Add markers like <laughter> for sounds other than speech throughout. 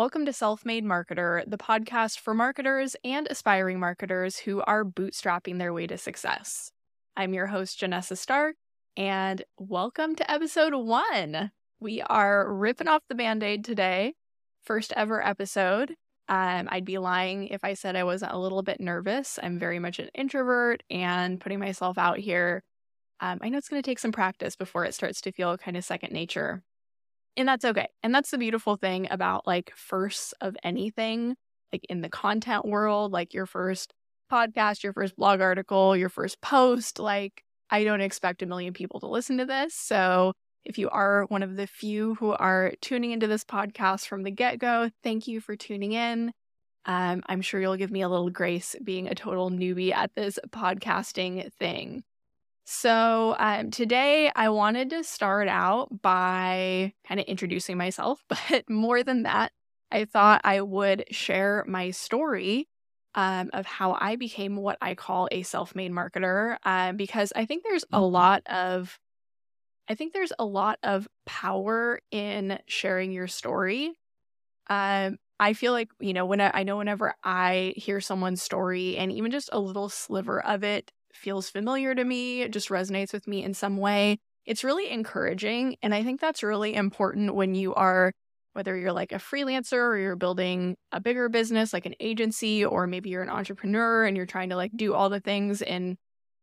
Welcome to Self Made Marketer, the podcast for marketers and aspiring marketers who are bootstrapping their way to success. I'm your host, Jenessa Stark, and welcome to episode one. We are ripping off the band aid today, first ever episode. Um, I'd be lying if I said I wasn't a little bit nervous. I'm very much an introvert and putting myself out here. Um, I know it's going to take some practice before it starts to feel kind of second nature. And that's okay. And that's the beautiful thing about like firsts of anything, like in the content world, like your first podcast, your first blog article, your first post. Like, I don't expect a million people to listen to this. So, if you are one of the few who are tuning into this podcast from the get go, thank you for tuning in. Um, I'm sure you'll give me a little grace being a total newbie at this podcasting thing. So, um, today I wanted to start out by kind of introducing myself, <laughs> but more than that, I thought I would share my story um, of how I became what I call a self made marketer, uh, because I think there's a mm-hmm. lot of I think there's a lot of power in sharing your story. Um, I feel like, you know, when I, I know whenever I hear someone's story and even just a little sliver of it feels familiar to me, just resonates with me in some way. It's really encouraging. And I think that's really important when you are, whether you're like a freelancer or you're building a bigger business like an agency, or maybe you're an entrepreneur and you're trying to like do all the things and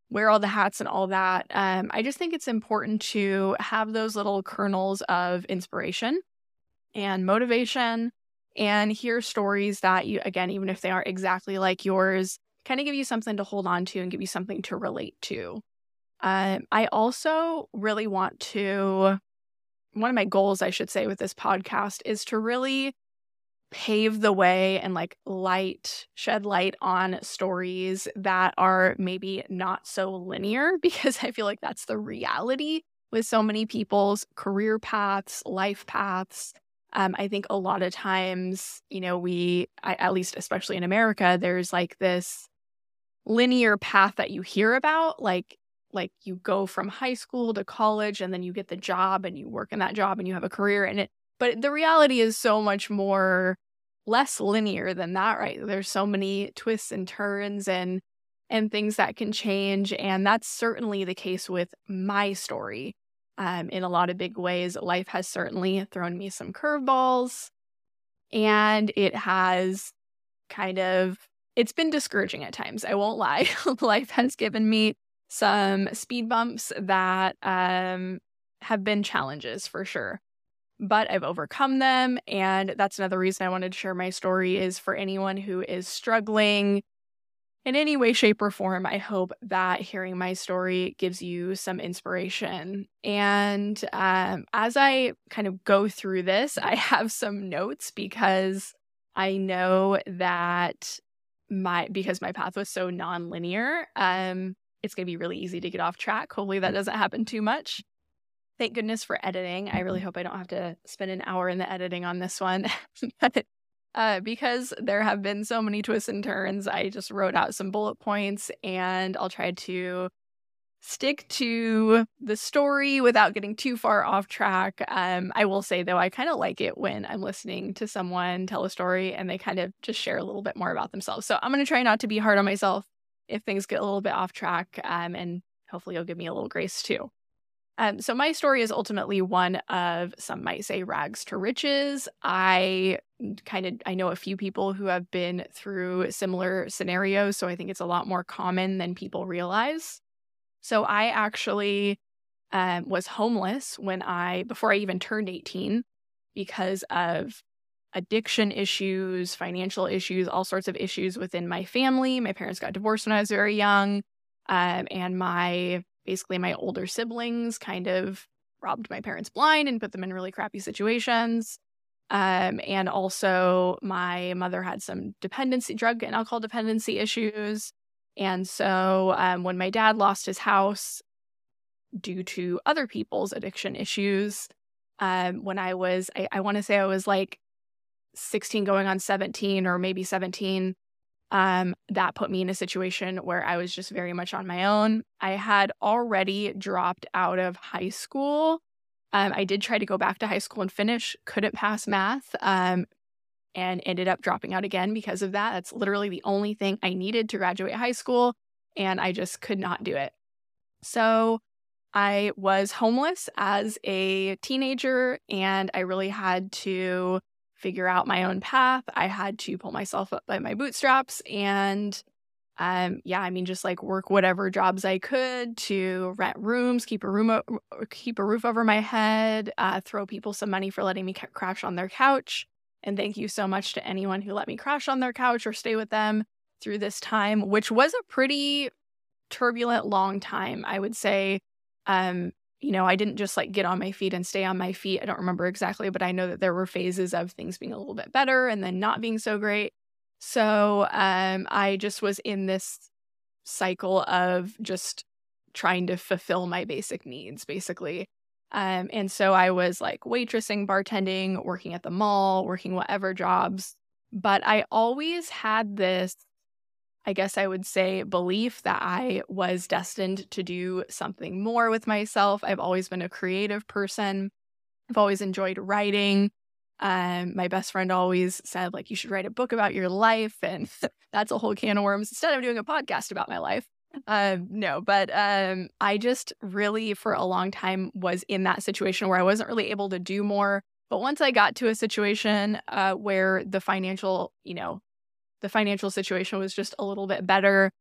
wear all the hats and all that. Um, I just think it's important to have those little kernels of inspiration and motivation and hear stories that you, again, even if they aren't exactly like yours, kind of give you something to hold on to and give you something to relate to. Um, I also really want to, one of my goals, I should say, with this podcast is to really pave the way and like light, shed light on stories that are maybe not so linear, <laughs> because I feel like that's the reality with so many people's career paths, life paths. Um, I think a lot of times, you know, we, I, at least especially in America, there's like this linear path that you hear about like like you go from high school to college and then you get the job and you work in that job and you have a career in it. But the reality is so much more less linear than that right? There's so many twists and turns and and things that can change and that's certainly the case with my story um, in a lot of big ways. Life has certainly thrown me some curveballs and it has kind of it's been discouraging at times. I won't lie. <laughs> Life has given me some speed bumps that um, have been challenges for sure. But I've overcome them. And that's another reason I wanted to share my story is for anyone who is struggling in any way, shape, or form. I hope that hearing my story gives you some inspiration. And um, as I kind of go through this, I have some notes because I know that my because my path was so non-linear um it's going to be really easy to get off track. Hopefully that doesn't happen too much. Thank goodness for editing. I really hope i don't have to spend an hour in the editing on this one. <laughs> But uh, because there have been so many twists and turns i just wrote out some bullet points and i'll try to stick to the story without getting too far off track. Um, I will say though, I kind of like it when I'm listening to someone tell a story and they kind of just share a little bit more about themselves. So I'm going to try not to be hard on myself if things get a little bit off track, um, and hopefully you'll give me a little grace too. Um, so my story is ultimately one of some might say rags to riches. I kind of I know a few people who have been through similar scenarios, so I think it's a lot more common than people realize. So I actually um, was homeless when I, before I even turned 18, because of addiction issues, financial issues, all sorts of issues within my family. My parents got divorced when I was very young. Um, and my, basically, my older siblings kind of robbed my parents blind and put them in really crappy situations. Um, and also, my mother had some dependency, drug and alcohol dependency issues. And so um, when my dad lost his house due to other people's addiction issues, um, when I was, I, I want to say I was like 16 going on 17 or maybe 17, um, that put me in a situation where I was just very much on my own. I had already dropped out of high school. Um, I did try to go back to high school and finish, couldn't pass math. And ended up dropping out again because of that. That's literally the only thing I needed to graduate high school, and I just could not do it. So I was homeless as a teenager, and I really had to figure out my own path. I had to pull myself up by my bootstraps and um yeah, I mean just like work whatever jobs I could to rent rooms, keep a room keep a roof over my head, uh, throw people some money for letting me crash on their couch. And thank you so much to anyone who let me crash on their couch or stay with them through this time, which was a pretty turbulent long time. I would say um you know, I didn't just like get on my feet and stay on my feet. I don't remember exactly, but I know that there were phases of things being a little bit better and then not being so great. So um, I just was in this cycle of just trying to fulfill my basic needs, basically. Um, and so I was like waitressing, bartending, working at the mall, working whatever jobs. But I always had this I guess I would say, belief that I was destined to do something more with myself. I've always been a creative person. I've always enjoyed writing. Um, my best friend always said, like, you should write a book about your life. And <laughs> that's a whole can of worms. Instead, I'm doing a podcast about my life. Um, no, but um, I just really, for a long time, was in that situation where I wasn't really able to do more. But once I got to a situation uh, where the financial, you know, the financial situation was just a little bit better.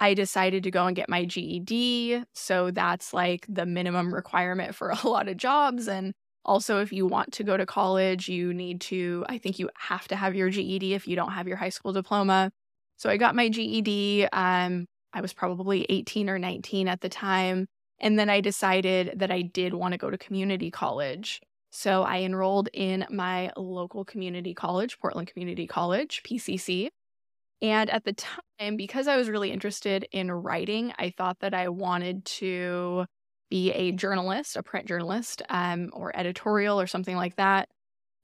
I decided to go and get my GED. So that's like the minimum requirement for <laughs> a lot of jobs. And also, if you want to go to college, you need to, I think you have to have your GED if you don't have your high school diploma. So I got my GED. Um, I was probably 18 or 19 at the time. And then I decided that I did want to go to community college. So I enrolled in my local community college, Portland Community College, PCC. And at the time, because I was really interested in writing, I thought that I wanted to be a journalist, a print journalist, um, or editorial or something like that.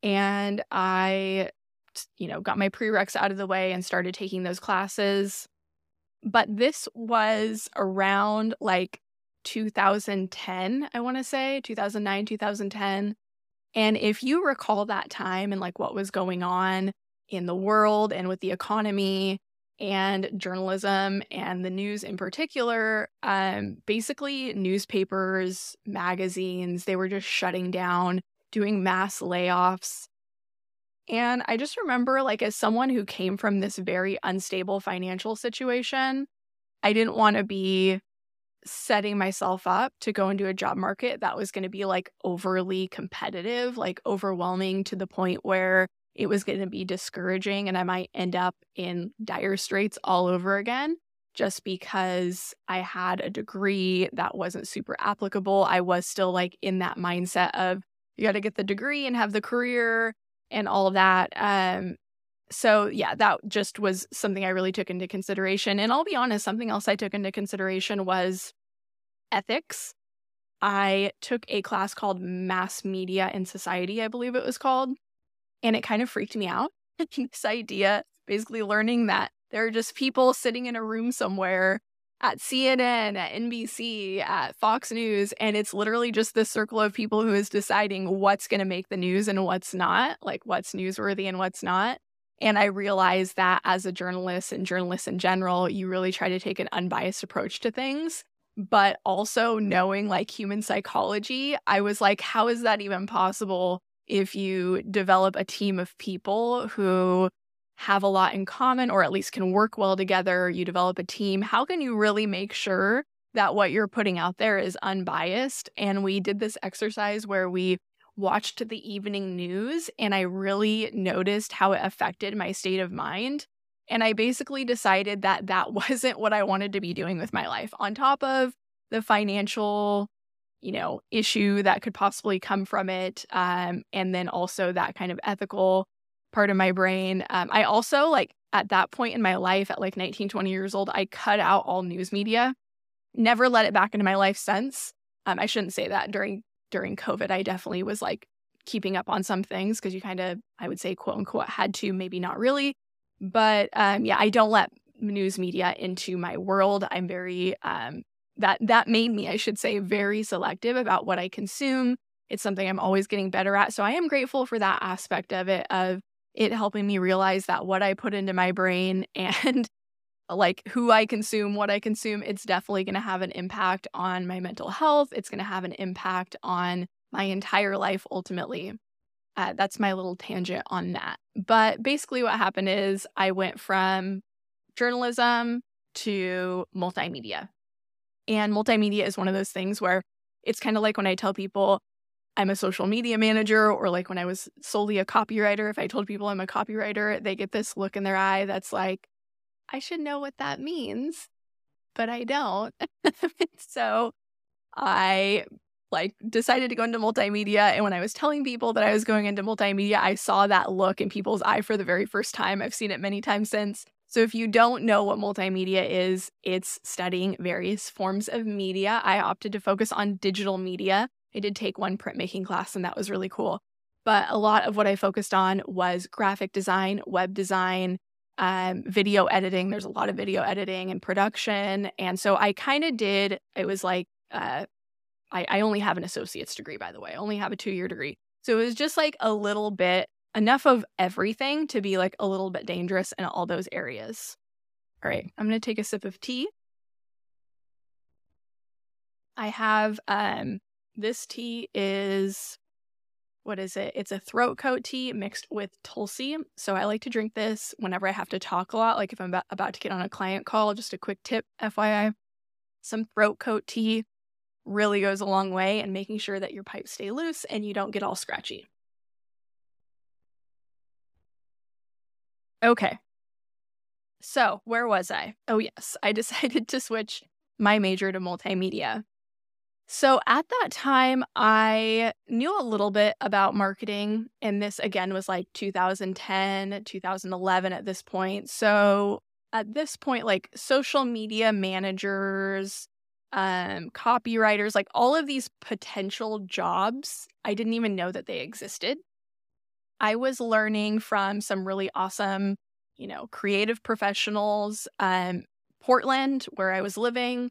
And I, you know, got my prereqs out of the way and started taking those classes. But this was around like 2010, I want to say, 2009, 2010. And if you recall that time and like what was going on, in the world and with the economy and journalism and the news in particular. Um, basically, newspapers, magazines, they were just shutting down, doing mass layoffs. And I just remember, like, as someone who came from this very unstable financial situation, I didn't want to be setting myself up to go into a job market that was going to be like overly competitive, like overwhelming to the point where it was going to be discouraging and I might end up in dire straits all over again just because I had a degree that wasn't super applicable. I was still like in that mindset of you got to get the degree and have the career and all of that. Um, so yeah, that just was something I really took into consideration. And I'll be honest, something else I took into consideration was ethics. I took a class called Mass Media and Society, I believe it was called. And it kind of freaked me out. <laughs> this idea, basically learning that there are just people sitting in a room somewhere at CNN, at NBC, at Fox News, and it's literally just this circle of people who is deciding what's going to make the news and what's not, like what's newsworthy and what's not. And I realized that as a journalist and journalists in general, you really try to take an unbiased approach to things. But also knowing like human psychology, I was like, how is that even possible if you develop a team of people who have a lot in common or at least can work well together, you develop a team, how can you really make sure that what you're putting out there is unbiased? And we did this exercise where we watched the evening news and I really noticed how it affected my state of mind. And I basically decided that that <laughs> wasn't what I wanted to be doing with my life. On top of the financial you know, issue that could possibly come from it. Um, and then also that kind of ethical part of my brain. Um, I also, like, at that point in my life, at like 19, 20 years old, I cut out all news media, never let it back into my life since. Um, I shouldn't say that during during COVID. I definitely was like keeping up on some things because you kind of, I would say, quote unquote, had to, maybe not really. But um, yeah, I don't let news media into my world. I'm very um, that that made me, I should say, very selective about what I consume. It's something I'm always getting better at. So I am grateful for that aspect of it of it helping me realize that what I put into my brain <laughs> and like who I consume, what I consume, it's definitely going to have an impact on my mental health. It's going to have an impact on my entire life ultimately. Uh, that's my little tangent on that. But basically, what happened is I went from journalism to multimedia. And multimedia is one of those things where it's kind of like when I tell people I'm a social media manager, or like when I was solely a copywriter, if I told people I'm a copywriter, they get this look in their eye that's like, I should know what that means, but I don't. <laughs> so I like decided to go into multimedia and when I was telling people that I was going into multimedia, I saw that look in people's eye for the very first time. I've seen it many times since. So if you don't know what multimedia is, it's studying various forms of media. I opted to focus on digital media. I did take one printmaking class and that was really cool. But a lot of what I focused on was graphic design, web design, um, video editing. There's a lot of video editing and production. And so I kind of did, it was like, uh, I, I only have an associate's degree, by the way, I only have a two year degree. So it was just like a little bit, enough of everything to be like a little bit dangerous in all those areas. All right, I'm going to take a sip of tea. I have um this tea is what is it? It's a throat coat tea mixed with Tulsi. So I like to drink this whenever I have to talk a lot, like if I'm about to get on a client call. Just a quick tip, FYI. Some throat coat tea really goes a long way in making sure that your pipes stay loose and you don't get all scratchy. Okay. So, where was I? Oh, yes, I <laughs> decided to switch my major to multimedia. So at that time, I knew a little bit about marketing. And this again was like 2010, 2011 at this point. So at this point, like social media managers, um, copywriters, like all of these potential jobs, I didn't even know that they existed. I was learning from some really awesome, you know, creative professionals. Um, Portland, where I was living,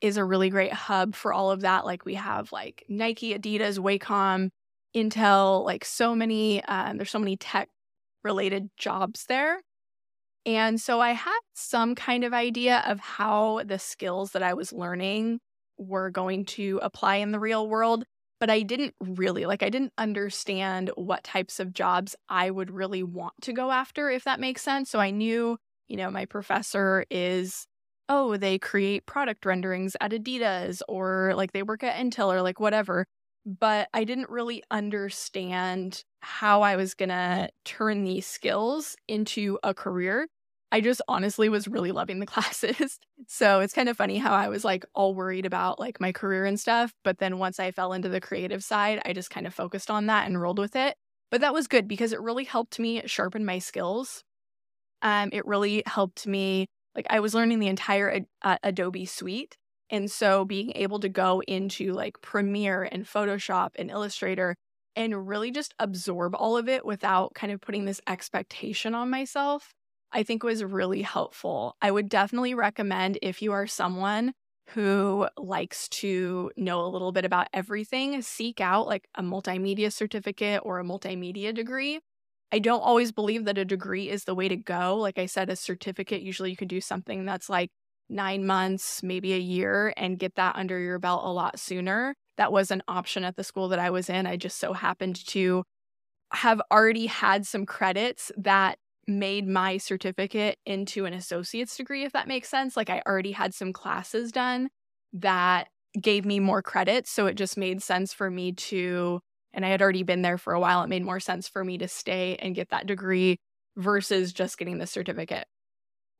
is a really great hub for all of that. Like we have like Nike, Adidas, Wacom, Intel, like so many, um, there's so many tech related jobs there. And so I had some kind of idea of how the skills that I was learning were going to apply in the real world, but I didn't really like I didn't understand what types of jobs I would really want to go after if that makes sense. So I knew, you know, my professor is oh, they create product renderings at Adidas or like they work at Intel or like whatever. But I didn't really understand how I was going to turn these skills into a career. I just honestly was really loving the <laughs> classes. so it's kind of funny how I was like all worried about like my career and stuff. But then once I fell into the creative side, I just kind of focused on that and rolled with it. But that was good because it really helped me sharpen my skills. Um, it really helped me like I was learning the entire uh, Adobe suite. And so being able to go into like Premiere and Photoshop and Illustrator and really just absorb all of it without kind of putting this expectation on myself, I think was really helpful. I would definitely recommend if you are someone who likes to know a little bit about everything, seek out like a multimedia certificate or a multimedia degree I don't always believe that a degree is the way to go. Like I said, a certificate, usually you can do something that's like nine months, maybe a year, and get that under your belt a lot sooner. That was an option at the school that I was in. I just so happened to have already had some credits that made my certificate into an associate's degree, if that makes sense. Like I already had some classes done that gave me more credits. So it just made sense for me to and I had already been there for a while, it made more sense for me to stay and get that degree versus just getting the certificate.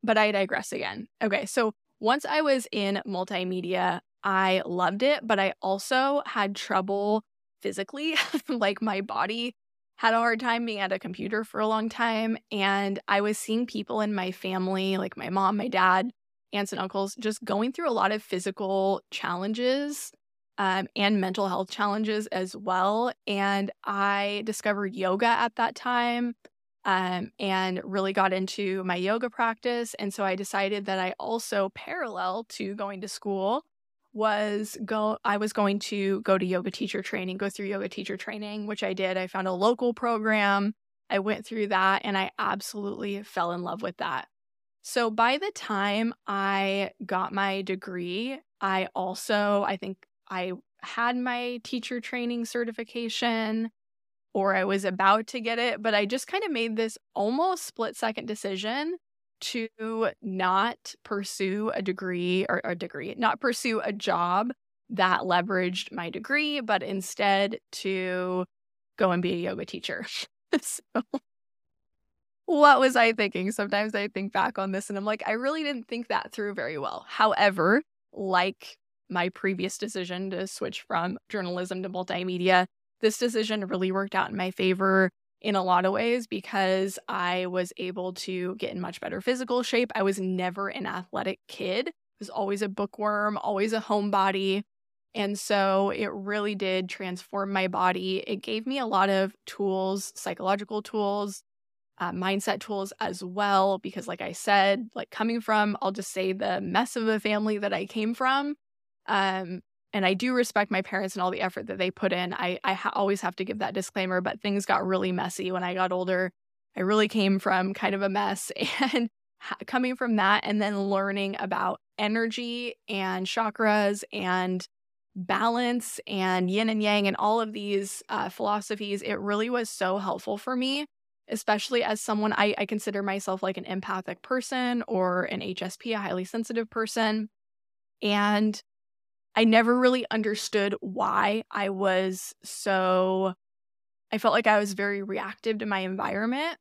But I digress again. Okay, so once I was in multimedia, I loved it, but I also had trouble physically. <laughs> like my body had a hard time being at a computer for a long time. And I was seeing people in my family, like my mom, my dad, aunts, and uncles, just going through a lot of physical challenges um, and mental health challenges as well. And I discovered yoga at that time um, and really got into my yoga practice. And so I decided that I also, parallel to going to school, was go I was going to go to yoga teacher training, go through yoga teacher training, which I did. I found a local program I went through that and I absolutely fell in love with that. So by the time I got my degree, I also, I think I had my teacher training certification or I was about to get it, but I just kind of made this almost split second decision to not pursue a degree or a degree, not pursue a job that leveraged my degree, but instead to go and be a yoga teacher. <laughs> so, what was I thinking? Sometimes I think back on this and I'm like, I really didn't think that through very well. However, like my previous decision to switch from journalism to multimedia, this decision really worked out in my favor in a lot of ways because I was able to get in much better physical shape. I was never an athletic kid. I was always a bookworm, always a homebody. And so it really did transform my body. It gave me a lot of tools, psychological tools, uh, mindset tools as well. Because, like I said, like coming from, I'll just say the mess of a family that I came from, um, and I do respect my parents and all the effort that they put in. I, I ha- always have to give that disclaimer, but things got really messy when I got older. I really came from kind of a mess <laughs> and coming from that and then learning about energy and chakras and balance and yin and yang and all of these uh, philosophies, it really was so helpful for me, especially as someone I, I consider myself like an empathic person or an HSP, a highly sensitive person. And I never really understood why I was so, I felt like I was very reactive to my environment.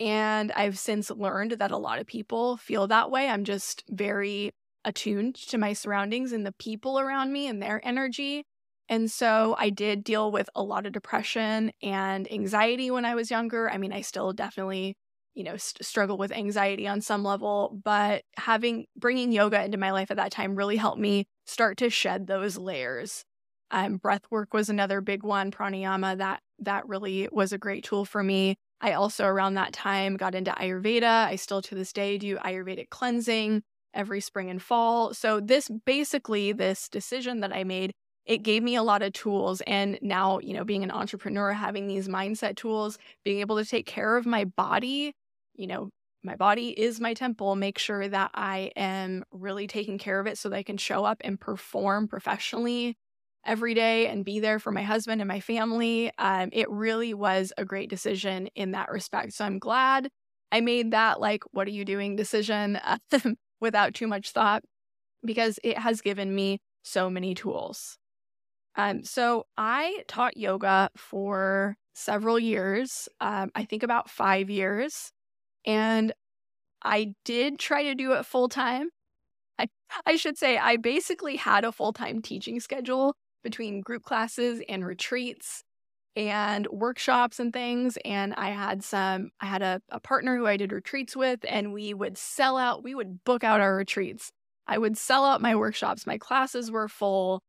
And I've since learned that a lot of people feel that way. I'm just very attuned to my surroundings and the people around me and their energy. And so I did deal with a lot of depression and anxiety when I was younger. I mean, I still definitely you know st- struggle with anxiety on some level but having bringing yoga into my life at that time really helped me start to shed those layers. Um, breath work was another big one pranayama that that really was a great tool for me. I also around that time got into ayurveda. I still to this day do ayurvedic cleansing every spring and fall. So this basically this decision that i made it gave me a lot of tools. And now you know being an entrepreneur having these mindset tools being able to take care of my body you know, my body is my temple, make sure that I am really taking care of it so that I can show up and perform professionally every day and be there for my husband and my family. Um, it really was a great decision in that respect. So I'm glad I made that, like, what are you doing decision uh, <laughs> without too much thought because it has given me so many tools. Um, so I taught yoga for several years, um, I think about five years. And I did try to do it full time. I, <laughs> I should say, I basically had a full time teaching schedule between group classes and retreats and workshops and things. And I had some, I had a, a partner who I did retreats with, and we would sell out, we would book out our retreats. I would sell out my workshops. My classes were full.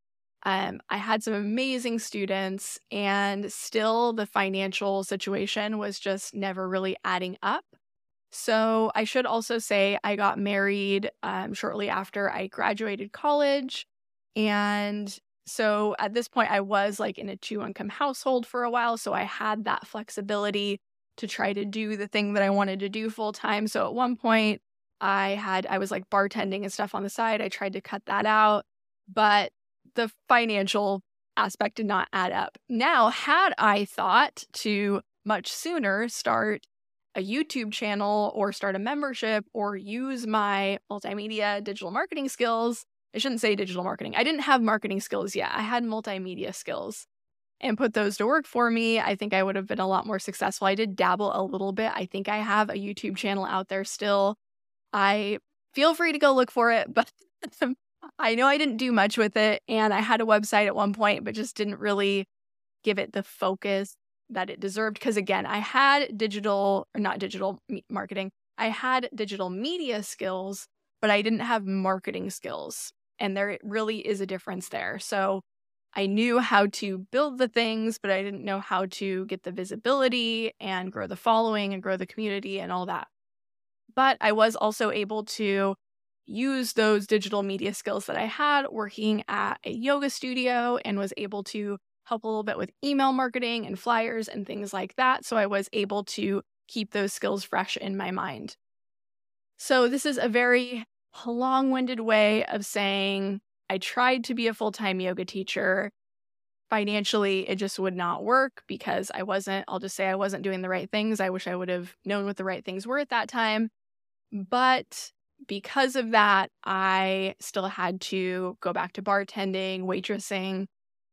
Um, I had some amazing students, and still the financial situation was just never really adding up. So I should also say I got married um, shortly after I graduated college. And so at this point, I was like in a two income household for a while. So I had that flexibility to try to do the thing that I wanted to do full time. So at one point, I had, I was like bartending and stuff on the side. I tried to cut that out, but the financial aspect did not add up. Now, had I thought to much sooner start a YouTube channel or start a membership or use my multimedia digital marketing skills. I shouldn't say digital marketing. I didn't have marketing skills yet. I had multimedia skills and put those to work for me. I think I would have been a lot more successful. I did dabble a little bit. I think I have a YouTube channel out there still. I feel free to go look for it, <laughs> but I know I didn't do much with it. And I had a website at one point, but just didn't really give it the focus that it deserved because again i had digital or not digital marketing i had digital media skills but i didn't have marketing skills and there really is a difference there. So i knew how to build the things but i didn't know how to get the visibility and grow the following and grow the community and all that. But i was also able to use those digital media skills that i had working at a yoga studio and was able to help a little bit with email marketing and flyers and things like that. So I was able to keep those skills fresh in my mind. So this is a very long winded way of saying I tried to be a full time yoga teacher. Financially, it just would not work because I wasn't, I'll just say I wasn't doing the right things. I wish I would have known what the right things were at that time. But because of that, I still had to go back to bartending, waitressing.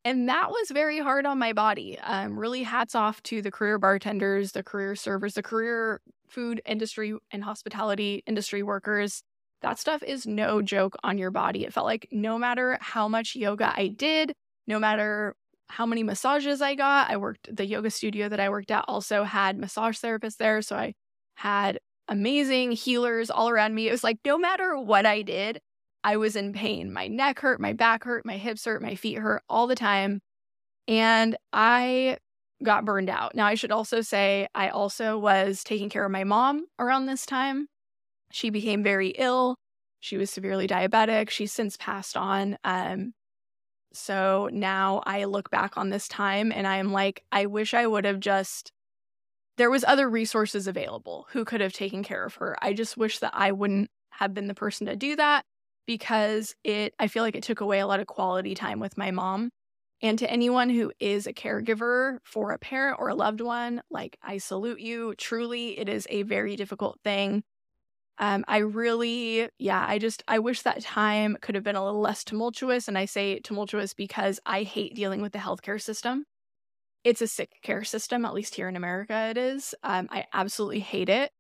And that was very hard on my body. Um, really, hats off to the career bartenders, the career servers, the career food industry and hospitality industry workers. That stuff is no joke on your body. It felt like no matter how much yoga I did, no matter how many massages I got, I worked, the yoga studio that I worked at also had massage therapists there. So I had amazing healers all around me. It was like no matter what I did, I was in pain. My neck hurt, my back hurt, my hips hurt, my feet hurt all the time. And I got burned out. Now, I should also say, I also was taking care of my mom around this time. She became very ill. She was severely diabetic. She's since passed on. Um, so now I look back on this time and I'm like, I wish I would have just there was other resources available who could have taken care of her. I just wish that I wouldn't have been the person to do that because it I feel like it took away a lot of quality time with my mom. And to anyone who is a caregiver for a parent or a loved one, like I salute you. Truly, it is a very difficult thing. Um, I really, yeah, I just, I wish that time could have been a little less tumultuous. And I say tumultuous because I hate dealing with the healthcare system it's a sick care system, at least here in America, it is. Um, I absolutely hate it.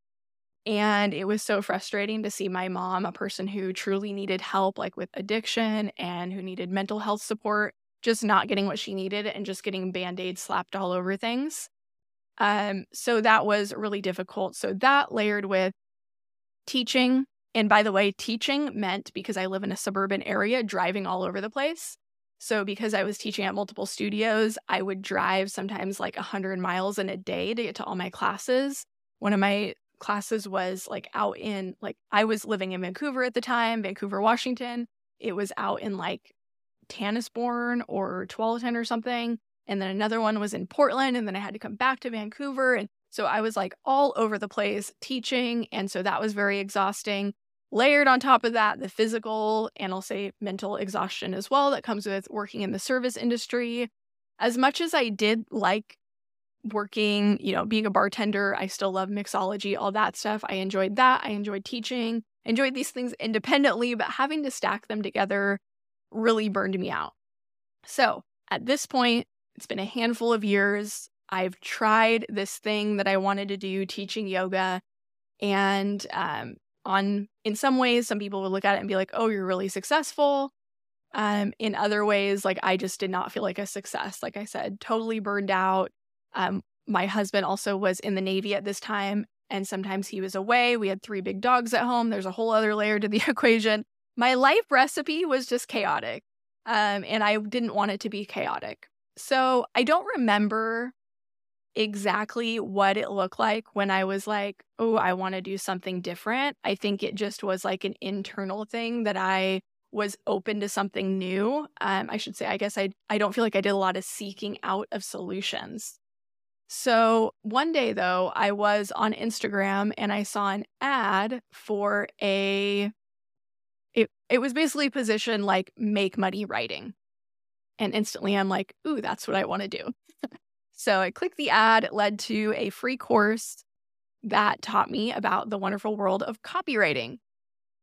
And it was so frustrating to see my mom, a person who truly needed help, like with addiction and who needed mental health support, just not getting what she needed and just getting band aids slapped all over things. Um, so that was really difficult. So that layered with teaching. And by the way, teaching meant because I live in a suburban area, driving all over the place. So, because I was teaching at multiple studios, I would drive sometimes like 100 miles in a day to get to all my classes. One of my classes was like out in, like, I was living in Vancouver at the time, Vancouver, Washington. It was out in like Tanasbourne or Tualatin or something. And then another one was in Portland. And then I had to come back to Vancouver. And so I was like all over the place teaching. And so that was very exhausting. Layered on top of that, the physical and I'll say mental exhaustion as well that comes with working in the service industry. As much as I did like working, you know, being a bartender, I still love mixology, all that stuff. I enjoyed that. I enjoyed teaching, enjoyed these things independently, but having to stack them together really burned me out. So at this point, it's been a handful of years. I've tried this thing that I wanted to do, teaching yoga. And um, on in some ways some people would look at it and be like oh you're really successful um in other ways like i just did not feel like a success like i said totally burned out um my husband also was in the navy at this time and sometimes he was away we had three big dogs at home there's a whole other layer to the <laughs> equation my life recipe was just chaotic um and i didn't want it to be chaotic so i don't remember exactly what it looked like when I was like, oh, I want to do something different. I think it just was like an internal thing that I was open to something new. Um, I should say, I guess I, I don't feel like I did a lot of seeking out of solutions. So one day, though, I was on Instagram and I saw an ad for a, it, it was basically positioned like make money writing. And instantly I'm like, ooh, that's what I want to do. So I clicked the ad, it led to a free course that taught me about the wonderful world of copywriting.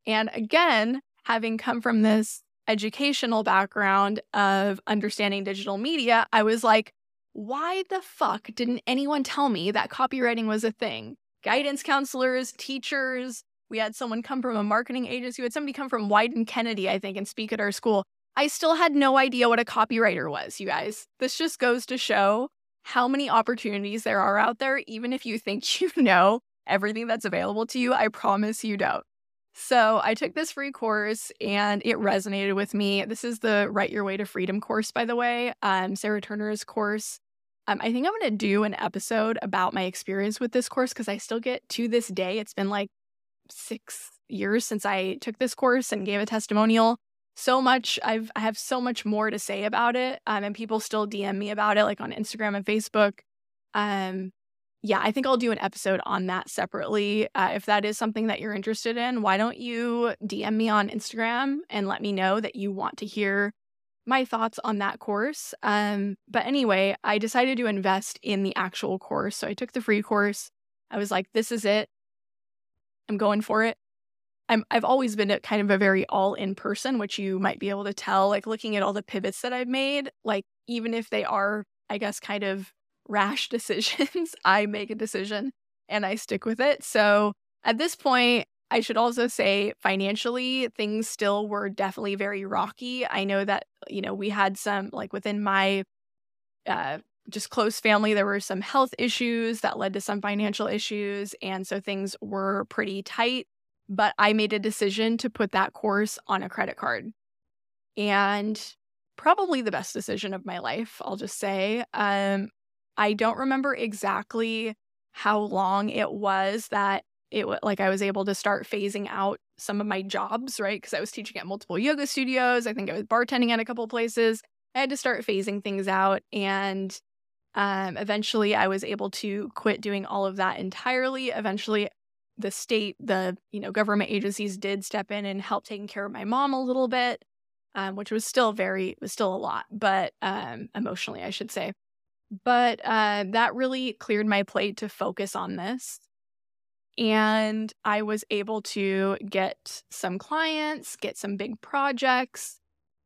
And again, having come from this educational background of understanding digital media, I was like, why the fuck didn't anyone tell me that copywriting was a thing? Guidance counselors, teachers, we had someone come from a marketing agency, we had somebody come from Wieden Kennedy, I think, and speak at our school. I still had no idea what a copywriter was, you guys. This just goes to show how many opportunities there are out there, even if you think <laughs> you know everything that's available to you. I promise you don't. So I took this free course and it resonated with me. This is the Write Your Way to Freedom course, by the way, um, Sarah Turner's course. Um, I think I'm going to do an episode about my experience with this course because I still get to this day. It's been like six years since I took this course and gave a testimonial. so much I've I have so much more to say about it. Um, and people still DM me about it like on Instagram and Facebook. Um, yeah, I think I'll do an episode on that separately. Uh, if that is something that you're interested in, why don't you DM me on Instagram and let me know that you want to hear my thoughts on that course. Um, but anyway, I decided to invest in the actual course. So I took the free course. I was like, this is it. I'm going for it. I'm, I've always been a kind of a very all in person, which you might be able to tell, like looking at all the pivots that I've made, like even if they are, I guess, kind of rash <laughs> decisions, I make a decision and I stick with it. So at this point, I should also say financially, things still were definitely very rocky. I know that, you know, we had some, like within my uh, just close family, there were some health issues that led to some financial issues. And so things were pretty tight. But I made a decision to put that course on a credit card. And probably the best decision of my life, I'll just say. Um, I don't remember exactly how long it was that it like I was able to start phasing out some of my jobs, right? Because I was teaching at multiple yoga studios. I think I was bartending at a couple places. I had to start phasing things out. And um, eventually I was able to quit doing all of that entirely. Eventually, the state, the you know, government agencies did step in and help taking care of my mom a little bit, um, which was still very was still a lot, but um, emotionally, I should say. But uh, that really cleared my plate to focus on this. And I was able to get some clients, get some big projects,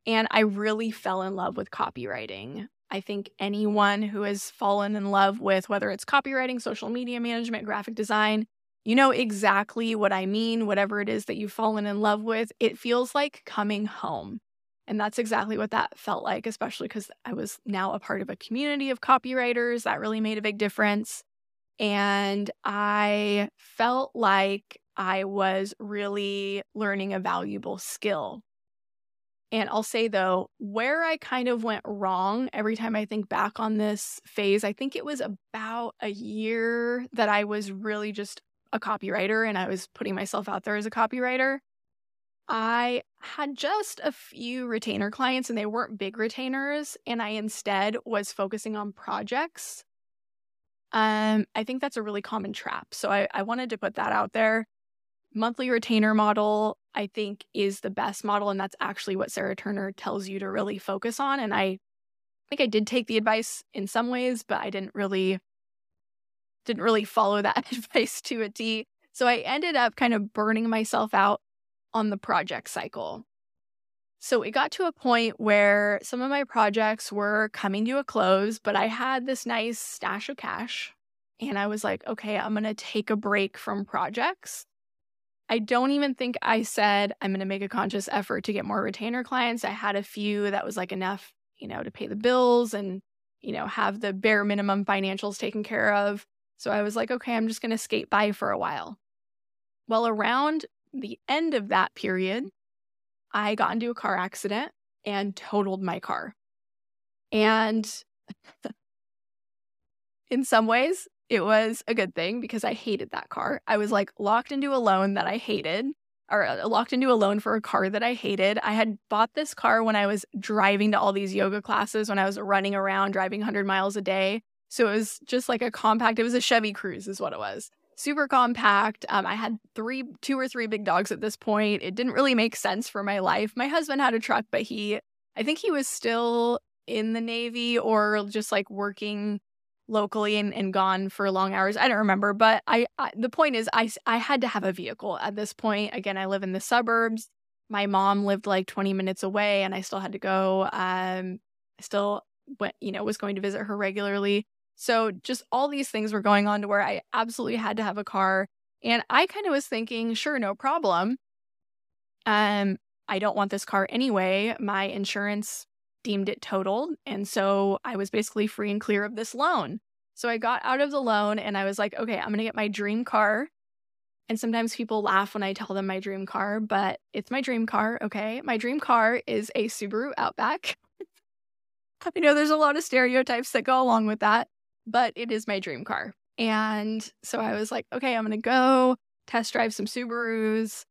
and I really fell in love with copywriting. I think anyone who has fallen in love with whether it's copywriting, social media management, graphic design, you know exactly what I mean, whatever it is that you've fallen in love with. It feels like coming home. And that's exactly what that felt like, especially because I was now a part of a community of copywriters. That really made a big difference. And I felt like I was really learning a valuable skill. And I'll say though, where I kind of went wrong every time I think back on this phase, I think it was about a year that I was really just a copywriter and I was putting myself out there as a copywriter. I had just a few retainer clients and they weren't big retainers. And I instead was focusing on projects um, I think that's a really common trap. So I, I wanted to put that out there. Monthly retainer model, I think, is the best model. And that's actually what Sarah Turner tells you to really focus on. And I think I did take the advice in some ways, but I didn't really didn't really follow that <laughs> advice to a T. So I ended up kind of burning myself out on the project cycle. So it got to a point where some of my projects were coming to a close, but I had this nice stash of cash. And I was like, okay, I'm going to take a break from projects. I don't even think I said I'm going to make a conscious effort to get more retainer clients. I had a few that was like enough, you know, to pay the bills and, you know, have the bare minimum financials taken care of. So I was like, okay, I'm just going to skate by for a while. Well, around the end of that period, I got into a car accident and totaled my car. And <laughs> in some ways, it was a good thing because I hated that car. I was like locked into a loan that I hated, or uh, locked into a loan for a car that I hated. I had bought this car when I was driving to all these yoga classes, when I was running around driving 100 miles a day. So it was just like a compact, it was a Chevy Cruze, is what it was super compact. Um, I had three, two or three big dogs at this point. It didn't really make sense for my life. My husband had a truck, but he, I think he was still in the Navy or just like working locally and, and gone for long hours. I don't remember, but I, I the point is I I had to have a vehicle at this point. Again, I live in the suburbs. My mom lived like 20 minutes away and I still had to go um I still went, you know, was going to visit her regularly. So just all these things were going on to where I absolutely had to have a car. And I kind of was thinking, sure, no problem. Um, I don't want this car anyway. My insurance deemed it totaled. And so I was basically free and clear of this loan. So I got out of the loan and I was like, okay, I'm going to get my dream car. And sometimes people laugh when I tell them my dream car, but it's my dream car. Okay. My dream car is a Subaru Outback. <laughs> I know there's a lot of stereotypes that go along with that but it is my dream car. And so I was like, okay, I'm going to go test drive some Subarus.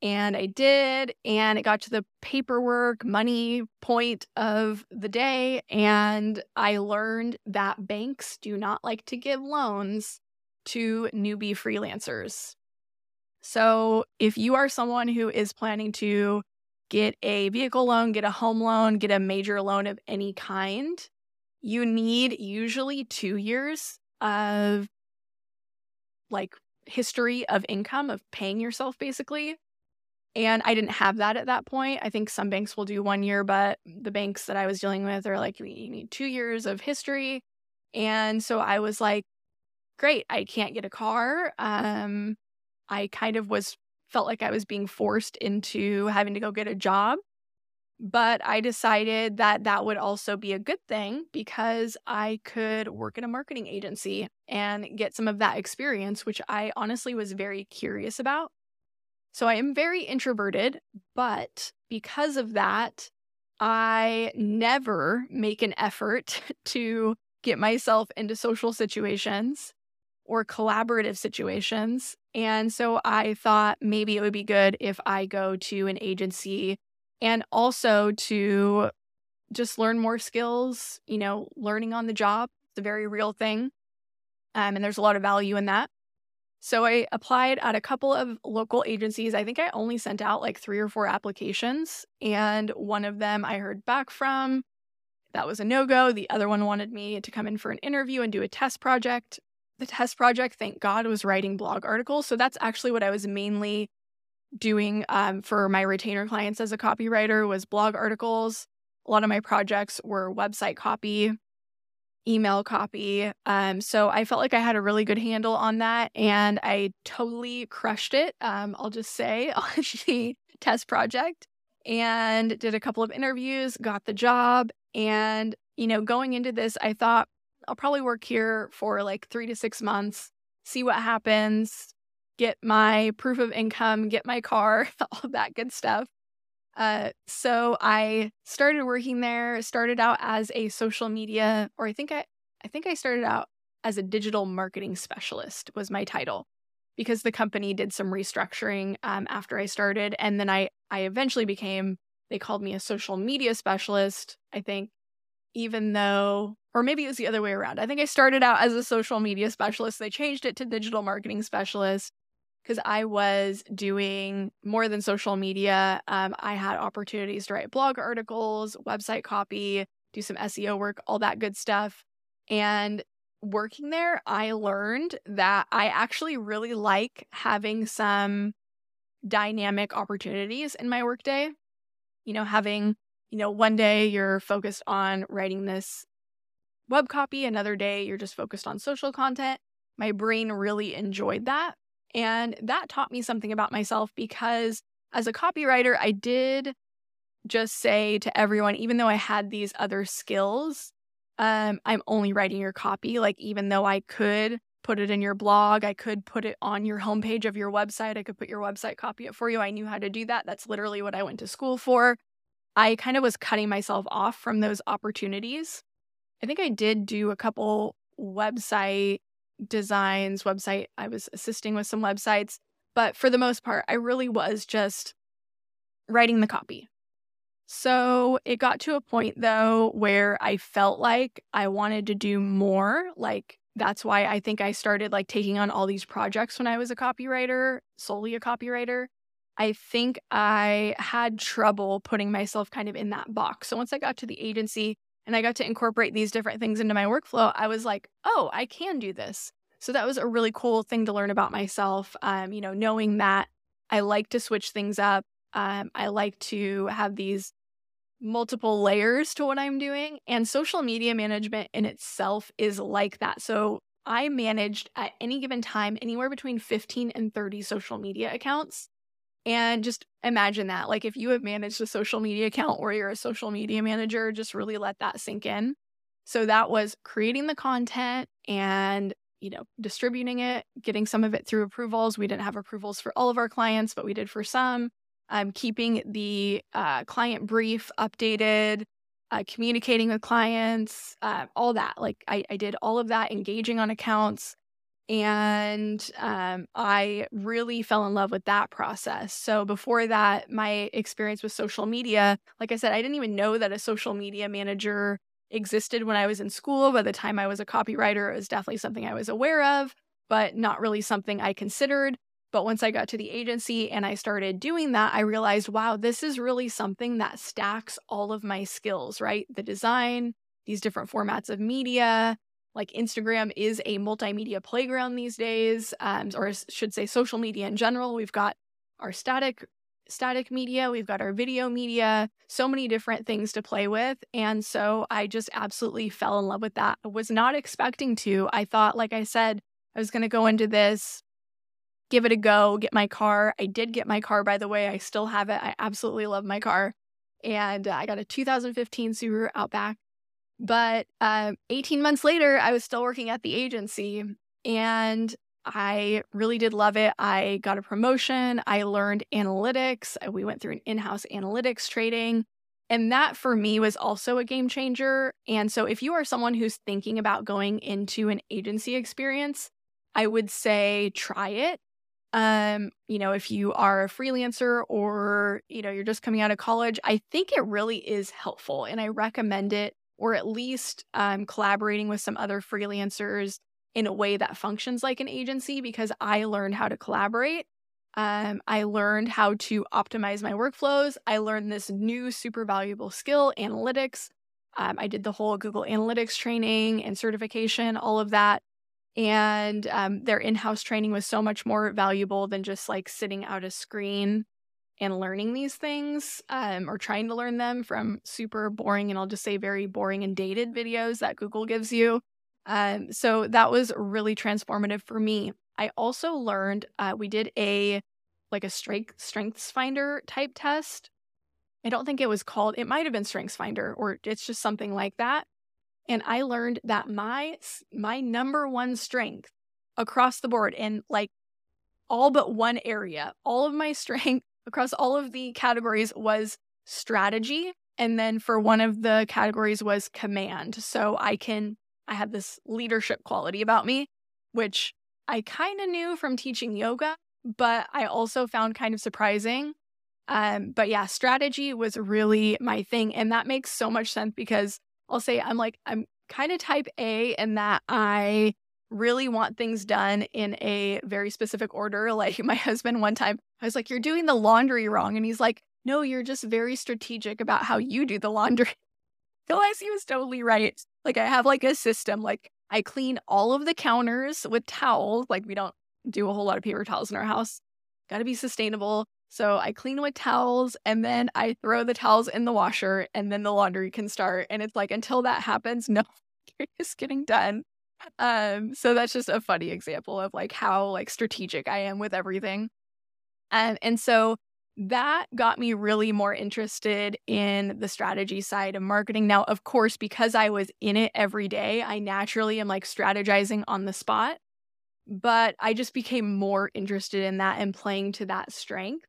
And I did. And it got to the paperwork, money point of the day. And I learned that banks do not like to give loans to newbie freelancers. So if you are someone who is planning to get a vehicle loan, get a home loan, get a major loan of any kind, you need usually two years of like history of income of paying yourself basically and I didn't have that at that point. I think some banks will do one year, but the banks that I was dealing with are like, you need two years of history. And so I was like, great, I can't get a car. Um, I kind of was felt like I was being forced into having to go get a job. But I decided that that would also be a good thing because I could work in a marketing agency and get some of that experience, which I honestly was very curious about. So I am very introverted, but because of that, I never make an effort <laughs> to get myself into social situations or collaborative situations. And so I thought maybe it would be good if I go to an agency and also to just learn more skills, you know, learning on the job. It's a very real thing. Um, and there's a lot of value in that. So I applied at a couple of local agencies. I think I only sent out like three or four applications, and one of them I heard back from. That was a no go. The other one wanted me to come in for an interview and do a test project. The test project, thank God, was writing blog articles. So that's actually what I was mainly doing um, for my retainer clients as a copywriter was blog articles. A lot of my projects were website copy, email copy. Um, so I felt like I had a really good handle on that and I totally crushed it. Um, I'll just say <laughs> on the test project and did a couple of interviews, got the job. And, you know, going into this, I thought I'll probably work here for like three to six months, see what happens, get my proof of income, get my car, <laughs> all of that good stuff. Uh, so I started working there, started out as a social media, or I think I, I think I started out as a digital marketing specialist was my title because the company did some restructuring um, after I started. And then I, I eventually became, they called me a social media specialist, I think, even though, or maybe it was the other way around. I think I started out as a social media specialist. They changed it to digital marketing specialist because I was doing more than social media. Um, I had opportunities to write blog articles, website copy, do some SEO work, all that good stuff. And working there, I learned that I actually really like having some dynamic opportunities in my workday. You know, having, you know, one day you're focused on writing this web copy, another day you're just focused on social content. My brain really enjoyed that and that taught me something about myself because as a copywriter, I did just say to everyone, even though I had these other skills, um, I'm only writing your copy. Like, even though I could put it in your blog, I could put it on your homepage of your website, I could put your website copy it for you. I knew how to do that. That's literally what I went to school for. I kind of was cutting myself off from those opportunities. I think I did do a couple website designs, website. I was assisting with some websites, but for the most part, I really was just writing the copy. So it got to a point though where I felt like I wanted to do more. Like that's why I think I started like taking on all these projects when I was a copywriter, solely a copywriter. I think I had trouble putting myself kind of in that box. So once I got to the agency, and I got to incorporate these different things into my workflow, I was like, oh, I can do this. So that was a really cool thing to learn about myself. Um, you know, knowing that I like to switch things up. Um, I like to have these multiple layers to what I'm doing. And social media management in itself is like that. So I managed at any given time anywhere between 15 and 30 social media accounts. And just imagine that. Like if you have managed a social media account or you're a social media manager, just really let that sink in. So that was creating the content and, you know, distributing it, getting some of it through approvals. We didn't have approvals for all of our clients, but we did for some. Um, keeping the uh, client brief updated, uh, communicating with clients, uh, all that. Like I, I did all of that, engaging on accounts, And um, I really fell in love with that process. So before that, my experience with social media, like I said, I didn't even know that a social media manager existed when I was in school. By the time I was a copywriter, it was definitely something I was aware of, but not really something I considered. But once I got to the agency and I started doing that, I realized, wow, this is really something that stacks all of my skills, right? The design, these different formats of media. Like Instagram is a multimedia playground these days, um, or should say social media in general. We've got our static static media, we've got our video media, so many different things to play with. And so I just absolutely fell in love with that. I was not expecting to. I thought, like I said, I was going to go into this give it a go, get my car. I did get my car, by the way. I still have it. I absolutely love my car. And uh, I got a 2015 Subaru Outback. But uh, 18 months later, I was still working at the agency and I really did love it. I got a promotion. I learned analytics. We went through an in house analytics training. And that for me was also a game changer. And so, if you are someone who's thinking about going into an agency experience, I would say try it um you know if you are a freelancer or you know you're just coming out of college i think it really is helpful and i recommend it or at least um, collaborating with some other freelancers in a way that functions like an agency because i learned how to collaborate. Um, i learned how to optimize my workflows. I learned this new super valuable skill analytics. Um, i did the whole google analytics training and certification all of that. And um, their in-house training was so much more valuable than just like sitting out a screen and learning these things um, or trying to learn them from super boring and i'll just say very boring and dated videos that google gives you. Um, so that was really transformative for me. I also learned uh, we did a like a strength strengths finder type test. I don't think it was called it might have been strengths finder or it's just something like that. And I learned that my my number one strength across the board in like all but one area, all of my <laughs> strength across all of the categories was strategy and then for one of the categories was command. So I can I had this leadership quality about me which I kind of knew from teaching yoga, but I also found kind of surprising. Um, but yeah, strategy was really my thing. And that makes so much sense because I'll say I'm like, I'm kind of type A in that I really want things done in a very specific order. <laughs> Like my husband, one time, I was like, You're doing the laundry wrong. And he's like, No, you're just very strategic about how you do the laundry. <laughs> Realize he was totally right. Like I have like a system, like I clean all of the counters with towels. Like we don't do a whole lot of paper towels in our house. Got to be sustainable. So I clean with towels and then I throw the towels in the washer and then the laundry can start. And it's like until that happens, <laughs> no is getting done. Um, so that's just a funny example of like how like strategic I am with everything. And and so that got me really more interested in the strategy side of marketing. Now, of course, because I was in it every day, I naturally am like strategizing on the spot. But I just became more interested in that and playing to that strength.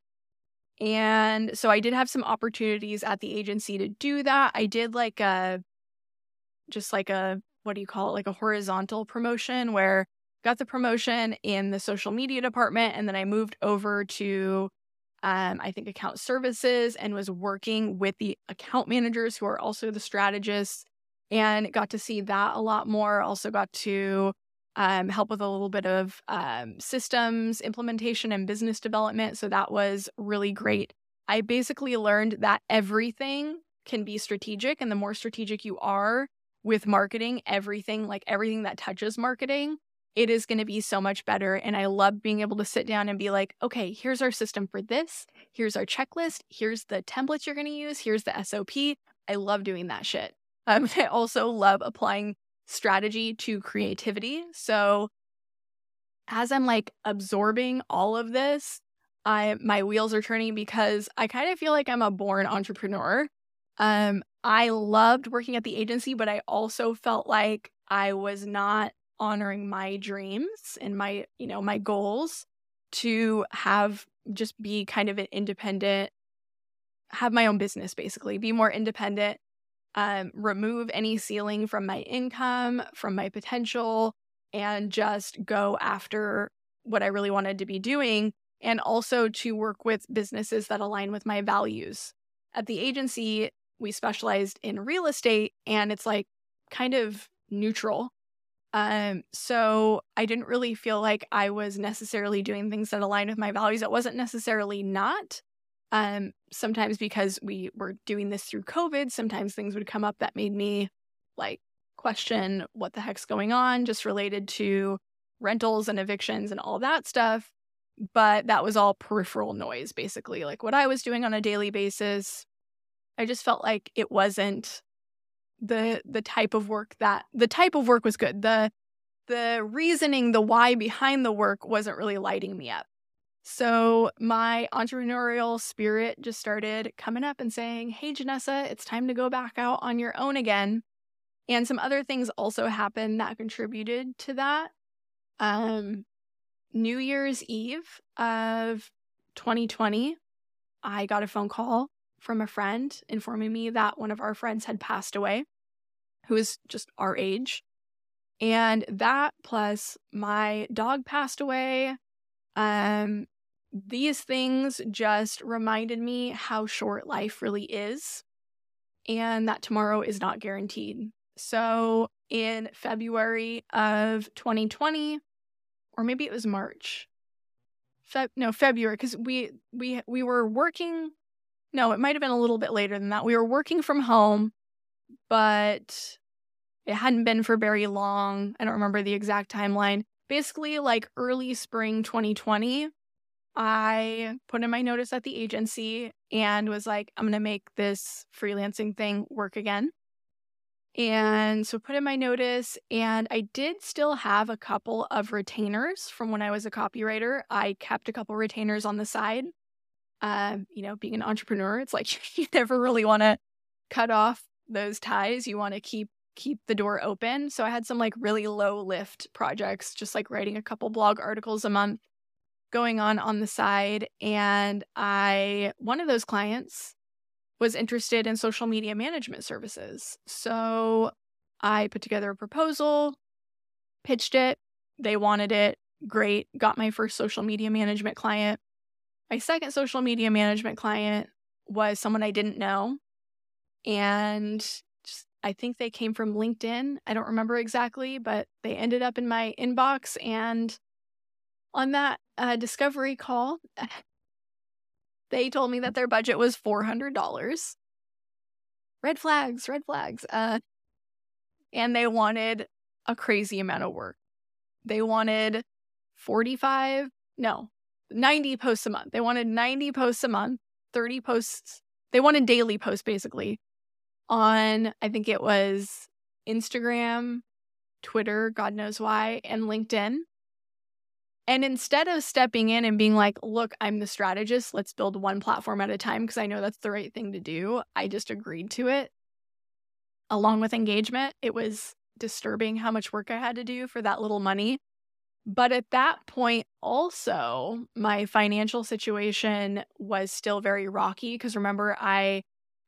And so I did have some opportunities at the agency to do that. I did like a just like a what do you call it? Like a horizontal promotion where got the promotion in the social media department and then I moved over to um, I think account services and was working with the account managers who are also the strategists and got to see that a lot more. Also got to um, help with a little bit of um, systems implementation and business development. So that was really great. I basically learned that everything can be strategic, and the more strategic you are with marketing, everything like everything that touches marketing, it is going to be so much better. And I love being able to sit down and be like, okay, here's our system for this. Here's our checklist. Here's the templates you're going to use. Here's the SOP. I love doing that shit. <laughs> Um, I also love applying strategy to creativity. So as I'm like absorbing all of this, I my wheels are turning because I kind of feel like I'm a born entrepreneur. Um I loved working at the agency, but I also felt like I was not honoring my dreams and my, you know, my goals to have just be kind of an independent have my own business basically, be more independent um, remove any ceiling from my income, from my potential. and just go after what I really wanted to be doing and also to work with businesses that align with my values. At the agency, we specialized in real estate and it's like kind of neutral. Um, so I didn't really feel like I was necessarily doing things that aligned with my values. It wasn't necessarily not. Um, sometimes because we were doing this through COVID, sometimes things would come up that made me like question what the heck's going on, just related to rentals and evictions and all that stuff. But that was all peripheral noise, basically. Like what I was doing on a daily basis, I just felt like it wasn't the the type of work that the type of work was good. The the reasoning, the why behind the work wasn't really lighting me up. So my entrepreneurial spirit just started coming up and saying, Hey, Jenessa, it's time to go back out on your own again. And some other things also happened that contributed to that. Um, New Year's Eve of 2020, I got a phone call from a friend informing me that one of our friends had passed away, who is just our age. And that plus my dog passed away. Um, these things just reminded me how short life really is and that tomorrow is not guaranteed. So in February of 2020, or maybe it was March. Fe- no, February, because we we we were working no, it might have been a little bit later than that. We were working from home, but it hadn't been for very long. I don't remember the exact timeline. Basically, like early spring 2020, I put in my notice at the agency and was like, I'm going to make this freelancing thing work again. And so put in my notice, and I did still have a couple of retainers from when I was a copywriter. I kept a couple retainers on the side um, you know, being an entrepreneur, it's like <laughs> you never really want to cut off those ties. You want to keep keep the door open. So I had some like really low lift projects, just like writing a couple blog articles a month going on on the side and I one of those clients was interested in social media management services. So I put together a proposal, pitched it, they wanted it, great, got my first social media management client. My second social media management client was someone I didn't know. And just, I think they came from LinkedIn. I don't remember exactly, but they ended up in my inbox. And on that uh, discovery call, <laughs> they told me that their budget was $400. Red flags, red flags. Uh, and they wanted a crazy amount of work. They wanted 45, no, 90 posts a month. They wanted 90 posts a month, 30 posts. They wanted daily posts basically on, I think it was Instagram, Twitter, God knows why, and LinkedIn. And instead of stepping in and being like, look, I'm the strategist, let's build one platform at a time because I know that's the right thing to do, I just agreed to it. Along with engagement, it was disturbing how much work I had to do for that little money. But at that point, also, my financial situation was still very rocky because remember, I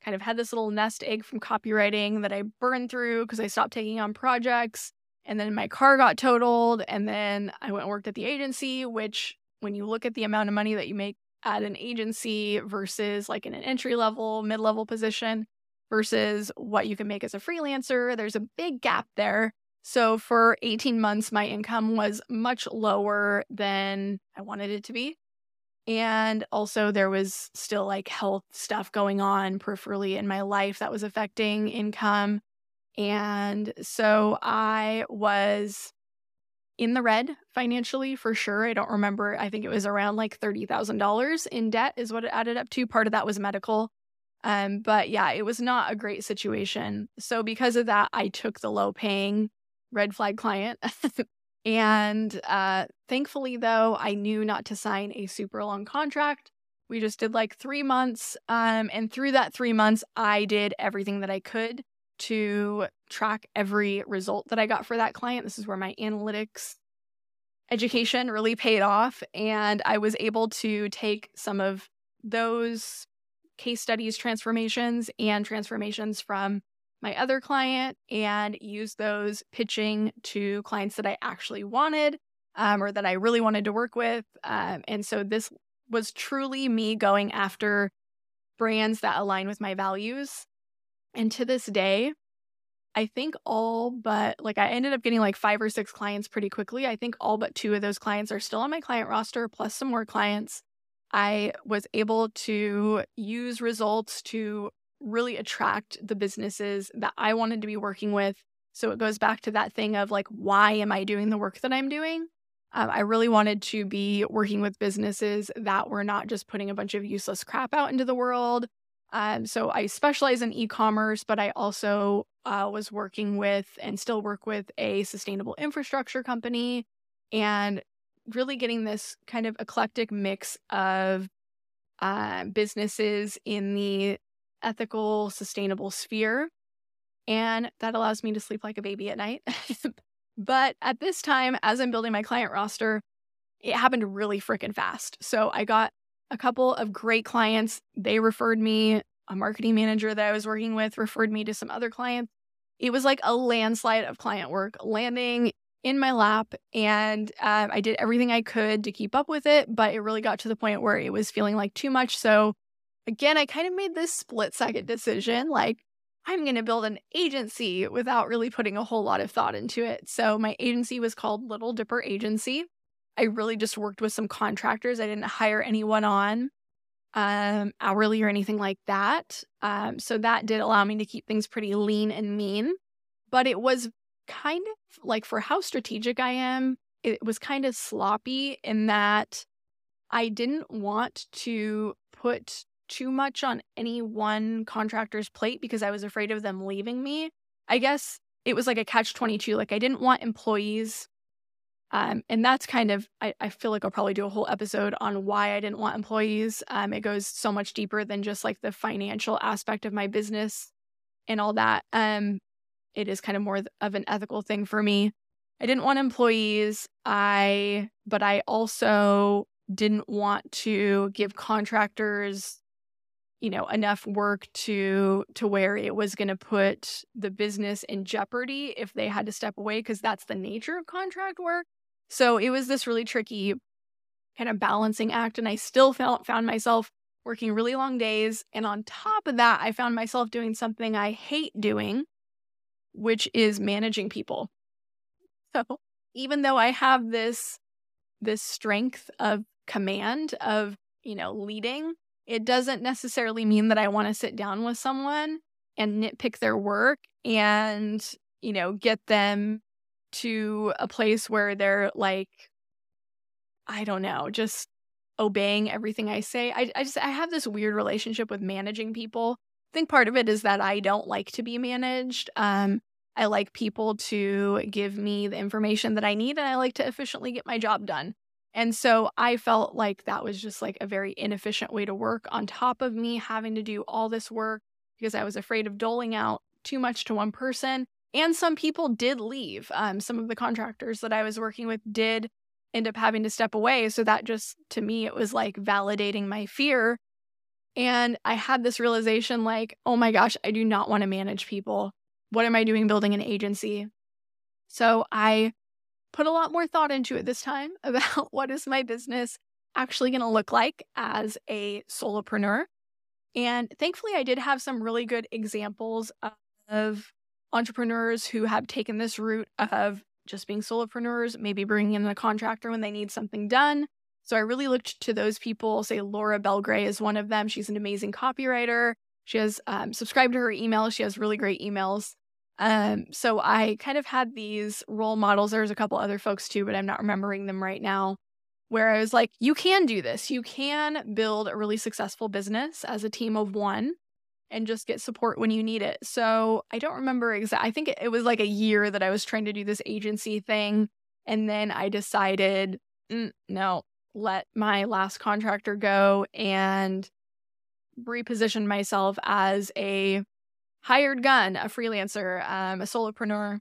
kind of had this little nest egg from copywriting that I burned through because I stopped taking on projects. And then my car got totaled. And then I went and worked at the agency, which, when you look at the amount of money that you make at an agency versus like in an entry level, mid level position versus what you can make as a freelancer, there's a big gap there. So for 18 months, my income was much lower than I wanted it to be. And also, there was still like health stuff going on peripherally in my life that was affecting income. And so I was in the red financially for sure. I don't remember. I think it was around like $30,000 in debt, is what it added up to. Part of that was medical. Um, but yeah, it was not a great situation. So because of that, I took the low paying red flag client. <laughs> and uh, thankfully, though, I knew not to sign a super long contract. We just did like three months. Um, and through that three months, I did everything that I could to track every result that I got for that client. This is where my analytics education really paid off. And I was able to take some of those case studies, transformations, and transformations from my other client and use those pitching to clients that I actually wanted um, or that I really wanted to work with. Um, and so this was truly me going after brands that align with my values. And to this day, I think all but like I ended up getting like five or six clients pretty quickly. I think all but two of those clients are still on my client roster, plus some more clients. I was able to use results to really attract the businesses that I wanted to be working with. So it goes back to that thing of like, why am I doing the work that I'm doing? Um, I really wanted to be working with businesses that were not just putting a bunch of useless crap out into the world. Um, so I specialize in e commerce, but I also uh, was working with and still work with a sustainable infrastructure company and really getting this kind of eclectic mix of uh, businesses in the ethical, sustainable sphere. And that allows me to sleep like a baby at night. <laughs> but at this time, as I'm building my client roster, it happened really freaking fast. So I got a couple of great clients. They referred me, a marketing manager that I was working with referred me to some other clients. It was like a landslide of client work landing in my lap. And uh, I did everything I could to keep up with it, but it really got to the point where it was feeling like too much. So again, I kind of made this split second decision like, I'm going to build an agency without really putting a whole lot of thought into it. So my agency was called Little Dipper Agency. I really just worked with some contractors. I didn't hire anyone on um, hourly or anything like that. Um, so that did allow me to keep things pretty lean and mean. But it was kind of like for how strategic I am, it was kind of sloppy in that I didn't want to put too much on any one contractor's plate because I was afraid of them leaving me. I guess it was like a catch 22. Like I didn't want employees. Um, and that's kind of, I, I feel like I'll probably do a whole episode on why I didn't want employees. Um, it goes so much deeper than just like the financial aspect of my business and all that. Um, it is kind of more of an ethical thing for me. I didn't want employees. I, but I also didn't want to give contractors you know enough work to to where it was going to put the business in jeopardy if they had to step away because that's the nature of contract work. So it was this really tricky kind of balancing act and i still felt found myself working really long days and on top of that i found myself doing something i hate doing which is managing people. So even though i have this this strength of command of you know leading it doesn't necessarily mean that I want to sit down with someone and nitpick their work and, you know, get them to a place where they're like, I don't know, just obeying everything I say. I, I just, I have this weird relationship with managing people. I think part of it is that I don't like to be managed. Um, I like people to give me the information that I need and I like to efficiently get my job done. And so I felt like that was just like a very inefficient way to work on top of me having to do all this work because I was afraid of doling out too much to one person. And some people did leave. Um, some of the contractors that I was working with did end up having to step away. So that just, to me, it was like validating my fear. And I had this realization like, oh my gosh, I do not want to manage people. What am I doing building an agency? So I put a lot more thought into it this time <laughs> about what is my business actually going to look like as a solopreneur. And thankfully, I did have some really good examples of entrepreneurs who have taken this route of just being solopreneurs, maybe bringing in a contractor when they need something done. So I really looked to those people. Say Laura Belgray is one of them. She's an amazing copywriter. She has um, subscribed to her email. She has really great emails. Um, so I kind of had these role models. There's a couple other folks too, but I'm not remembering them right now. Where I was like, you can do this. You can build a really successful business as a team of one and just get support when you need it. So I don't remember exactly. I think it was like a year that I was trying to do this agency thing. And then I decided, mm, no, let my last contractor go and reposition myself as a hired gun, a freelancer, um, a solopreneur.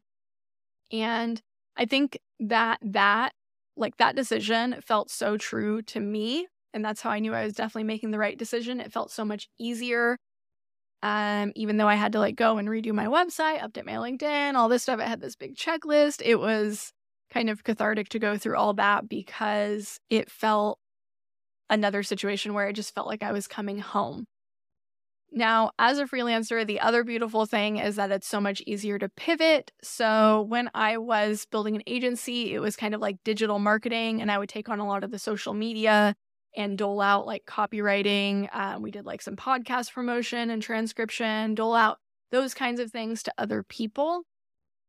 And I think that that, like that decision felt so true to me. And that's how I knew I was definitely making the right decision. It felt so much easier. Um, even though I had to like go and redo my website, update my LinkedIn, all this stuff, I had this big checklist. It was kind of cathartic to go through all that because it felt another situation where I just felt like I was coming home. Now, as a freelancer, the other beautiful thing is that it's so much easier to pivot. So, when I was building an agency, it was kind of like digital marketing, and I would take on a lot of the social media and dole out like copywriting. Um, we did like some podcast promotion and transcription, dole out those kinds of things to other people.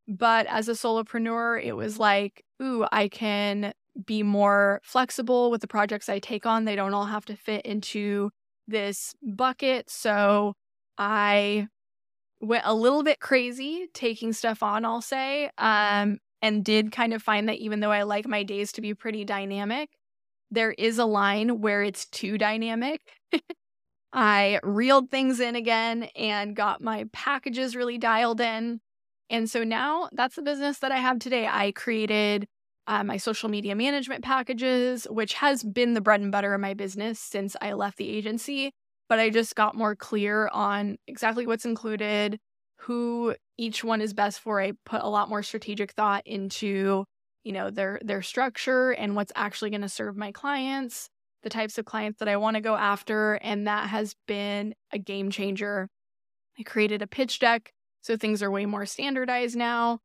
But as a solopreneur, it was like, ooh, I can be more flexible with the projects I take on. They don't all have to fit into this bucket. So I went a little bit crazy taking stuff on, I'll say, um, and did kind of find that even though I like my days to be pretty dynamic, there is a line where it's too dynamic. <laughs> I reeled things in again and got my packages really dialed in. And so now that's the business that I have today. I created uh, my social media management packages, which has been the bread and butter of my business since I left the agency. But I just got more clear on exactly what's included, who each one is best for. I put a lot more strategic thought into, you know, their their structure and what's actually going to serve my clients, the types of clients that I want to go after, and that has been a game changer. I created a pitch deck so things are way more standardized now.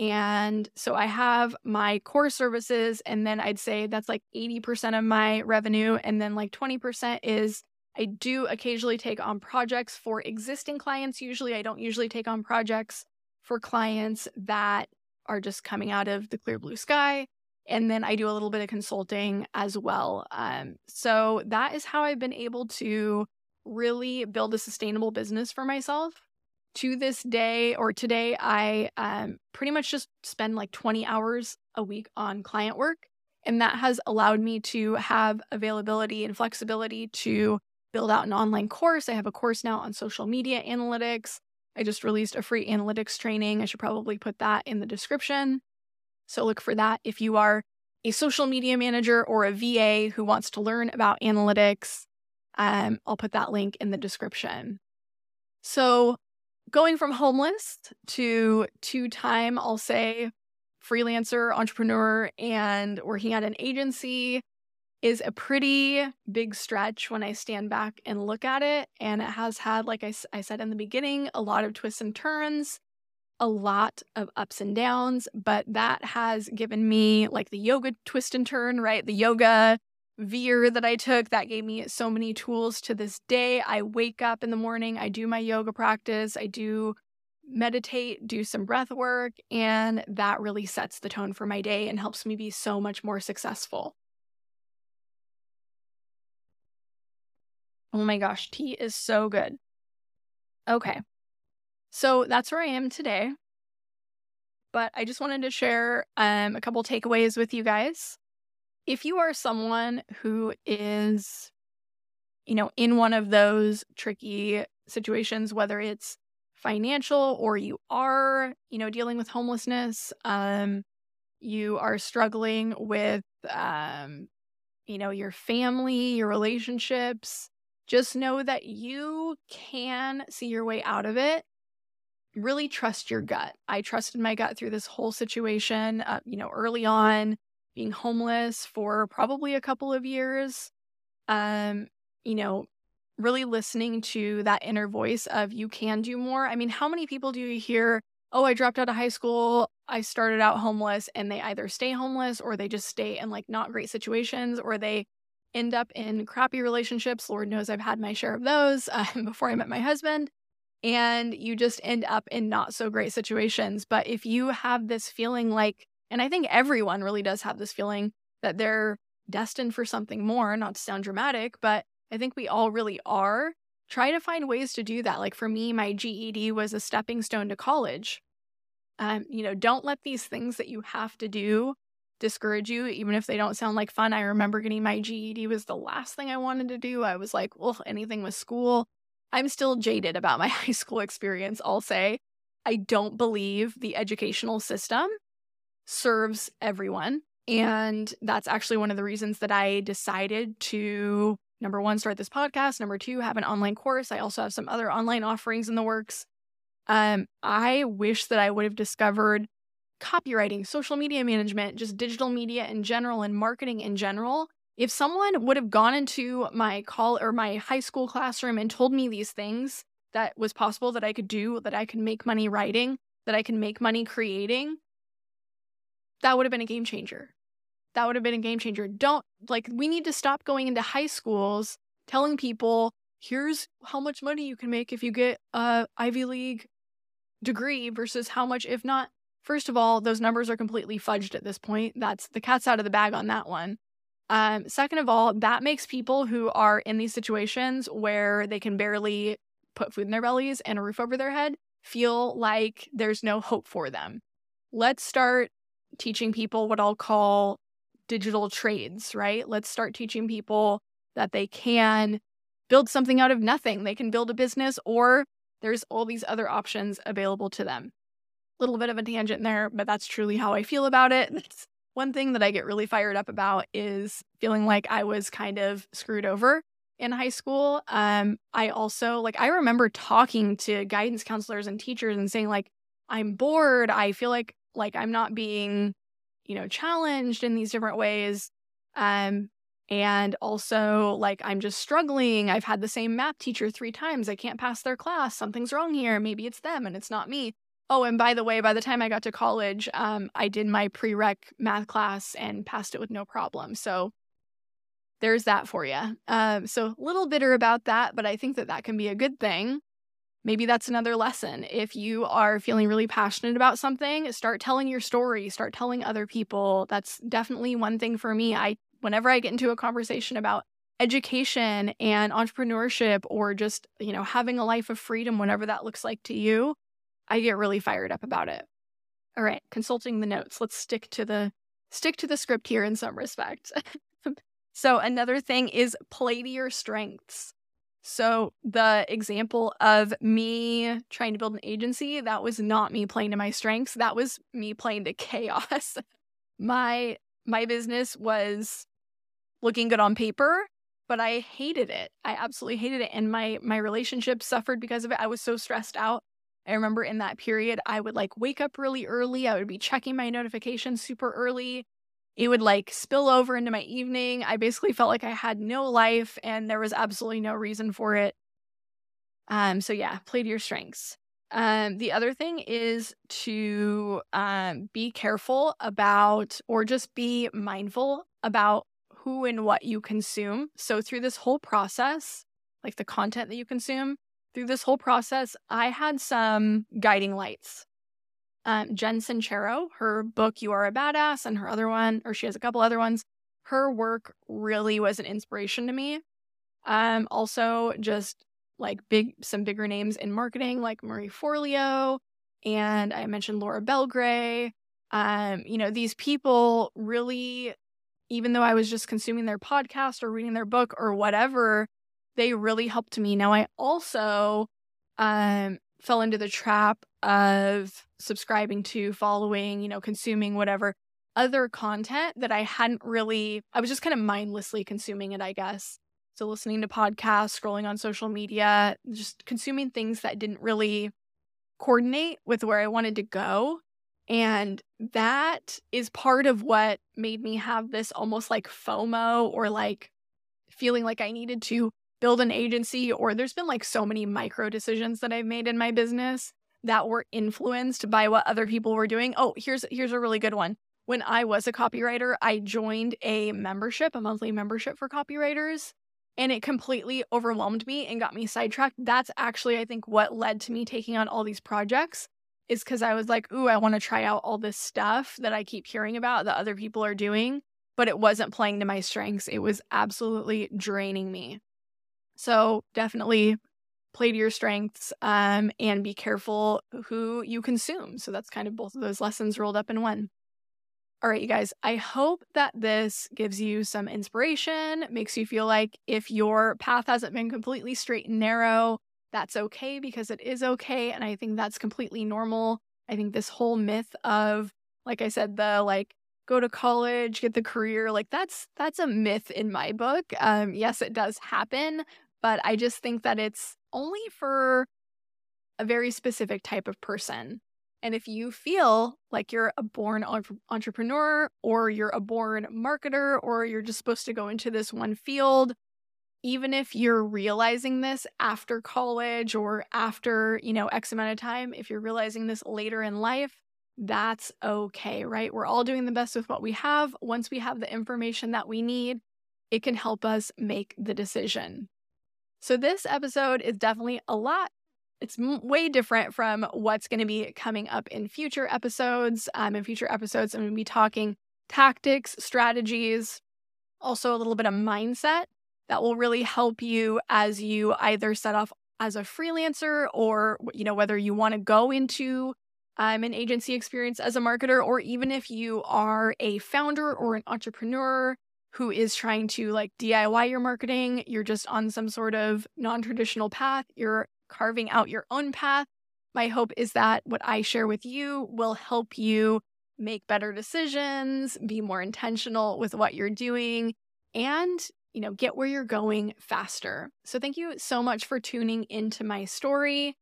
And so I have my core services, and then I'd say that's like 80% of my revenue. And then like 20% is I do occasionally take on projects for existing clients. Usually, I don't usually take on projects for clients that are just coming out of the clear blue sky. And then I do a little bit of consulting as well. Um, so that is how I've been able to really build a sustainable business for myself to this day or today, I um, pretty much just spend like 20 hours a week on client work. And that has allowed me to have availability and flexibility to build out an online course. I have a course now on social media analytics. I just released a free analytics training. I should probably put that in the description. So look for that if you are a social media manager or a VA who wants to learn about analytics. Um, I'll put that link in the description. So going from homeless to two time, I'll say, freelancer, entrepreneur, and working at an agency is a pretty big stretch when I stand back and look at it. And it has had, like I, I said in the beginning, a lot of twists and turns, a lot of ups and downs, but that has given me like the yoga twist and turn, right? The yoga veer that I took that gave me so many tools to this day. I wake up in the morning, I do my yoga practice, I do meditate, do some breath work, and that really sets the tone for my day and helps me be so much more successful. Oh my gosh, tea is so good. Okay. So that's where I am today. But I just wanted to share um, a couple takeaways with you guys if you are someone who is, you know, in one of those tricky situations, whether it's financial or you are, you know, dealing with homelessness, um, you are struggling with, um, you know, your family, your relationships, just know that you can see your way out of it. Really trust your gut. I trusted my gut through this whole situation, uh, you know, early on being homeless for probably a couple of years. Um, you know, really listening to that inner voice of you can do more. I mean, how many people do you hear, oh, I dropped out of high school, I started out homeless, and they either stay homeless or they just stay in like not great situations or they end up in crappy relationships. Lord knows I've had my share of those <laughs> um, before I met my husband. And you just end up in not so great situations. But if you have this feeling like and I think everyone really does have this feeling that they're destined for something more, not to sound dramatic, but I think we all really are. Try to find ways to do that. Like for me, my GED was a stepping stone to college. Um, you know, don't let these things that you have to do discourage you, even if they don't sound like fun. I remember getting my GED was the last thing I wanted to do. I was like, well, anything with school. I'm still jaded about my <laughs> high school experience, I'll say. I don't believe the educational system serves everyone. And that's actually one of the reasons that I decided to number one, start this podcast. Number two, have an online course. I also have some other online offerings in the works. Um, I wish that I would have discovered copywriting, social media management, just digital media in general, and marketing in general. If someone would have gone into my call or my high school classroom and told me these things that was possible that I could do, that I could make money writing, that I can make money creating, that would have been a game changer. That would have been a game changer. Don't like, we need to stop going into high schools telling people, here's how much money you can make if you get a Ivy League degree versus how much if not. First of all, those numbers are completely fudged at this point. That's the cat's out of the bag on that one. Um, second of all, that makes people who are in these situations where they can barely put food in their bellies and a roof over their head feel like there's no hope for them. Let's start teaching people what I'll call digital trades, right? Let's start teaching people that they can build something out of nothing. They can build a business, or there's all these other options available to them. Little bit of a tangent there, but that's truly how I feel about it. <laughs> That's one thing that I get really fired up about is feeling like I was kind of screwed over in high school. Um, I also like I remember talking to guidance counselors and teachers and saying like I'm bored. I feel like like I'm not being, you know, challenged in these different ways. Um, and also like I'm just struggling. I've had the same math teacher 3 times. I can't pass their class. Something's wrong here. Maybe it's them and it's not me. Oh, and by the way, by the time I got to college, um, I did my prereq math class and passed it with no problem. So there's that for you. Um, so a little bitter about that, but I think that that can be a good thing. Maybe that's another lesson. If you are feeling really passionate about something, start telling your story, start telling other people. That's definitely one thing for me. I whenever I get into a conversation about education and entrepreneurship or just, you know, having a life of freedom whatever that looks like to you, I get really fired up about it. All right, consulting the notes. Let's stick to the stick to the script here in some respect. <laughs> So, another thing is play to your strengths. So, the example of me trying to build an agency, that was not me playing to my strengths. That was me playing to <laughs> chaos. my my business was looking good on paper, but I hated it. I absolutely hated it and my my relationship suffered because of it. I was so stressed out. I remember in that period I would like wake up really early. I would be checking my notifications super early it would like spill over into my evening. I basically felt like I had no life and there was absolutely no reason for it. Um, so yeah, play to your strengths. Um, the other thing is to um, be careful about or just be mindful about who and what you consume. So through this whole process, like the content that you consume, through this whole process, I had some guiding lights um, Jen Sincero, her book You Are a Badass, and her other one, or she has a couple other ones. Her work really was an inspiration to me. Um, also, just like big, some bigger names in marketing, like Marie Forleo, and I mentioned Laura Belgray. Um, you know, these people really, even though I was just consuming their podcast or reading their book or whatever, they really helped me. Now, I also um, fell into the trap of subscribing to, following, you know, consuming whatever other content that I hadn't really, I was just kind of mindlessly consuming it, I guess. So listening to podcasts, scrolling on social media, just consuming things that didn't really coordinate with where I wanted to go. And that is part of what made me have this almost like FOMO or like feeling like I needed to build an agency, or there's been like so many micro decisions that I've made in my business that were influenced by what other people were doing. Oh, here's here's a really good one. When I was a copywriter, I joined a membership, a monthly membership for copywriters, and it completely overwhelmed me and got me sidetracked. That's actually I think what led to me taking on all these projects is cuz I was like, "Ooh, I want to try out all this stuff that I keep hearing about that other people are doing." But it wasn't playing to my strengths. It was absolutely draining me. So definitely play to your strengths um, and be careful who you consume. So that's kind of both of those lessons rolled up in one. All right, you guys, I hope that this gives you some inspiration, makes you feel like if your path hasn't been completely straight and narrow, that's okay because it is okay. And I think that's completely normal. I think this whole myth of, like I said, the like go to college, get the career. Like that's that's a myth in my book. Um yes, it does happen, but I just think that it's only for a very specific type of person. And if you feel like you're a born entrepreneur or you're a born marketer or you're just supposed to go into this one field, even if you're realizing this after college or after, you know, X amount of time, if you're realizing this later in life, that's okay, right? We're all doing the best with what we have. Once we have the information that we need, it can help us make the decision. So, this episode is definitely a lot. It's way different from what's going to be coming up in future episodes. Um, in future episodes, I'm going to be talking tactics, strategies, also a little bit of mindset that will really help you as you either set off as a freelancer or you know whether you want to go into um, an agency experience as a marketer or even if you are a founder or an entrepreneur who is trying to like DIY your marketing, you're just on some sort of non-traditional path, you're carving out your own path. My hope is that what I share with you will help you make better decisions, be more intentional with what you're doing, and you know, get where you're going faster. So thank you so much for tuning into my story.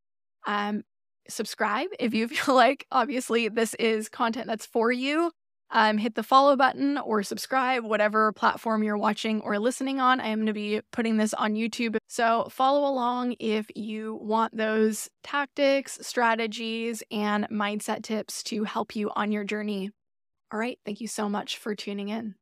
Um, subscribe if you <laughs> feel like obviously this is content that's for you. Um, hit the follow button or subscribe, whatever platform you're watching or listening on. I am going to be putting this on YouTube. So follow along if you want those tactics, strategies, and mindset tips to help you on your journey. All right. Thank you so much for tuning in.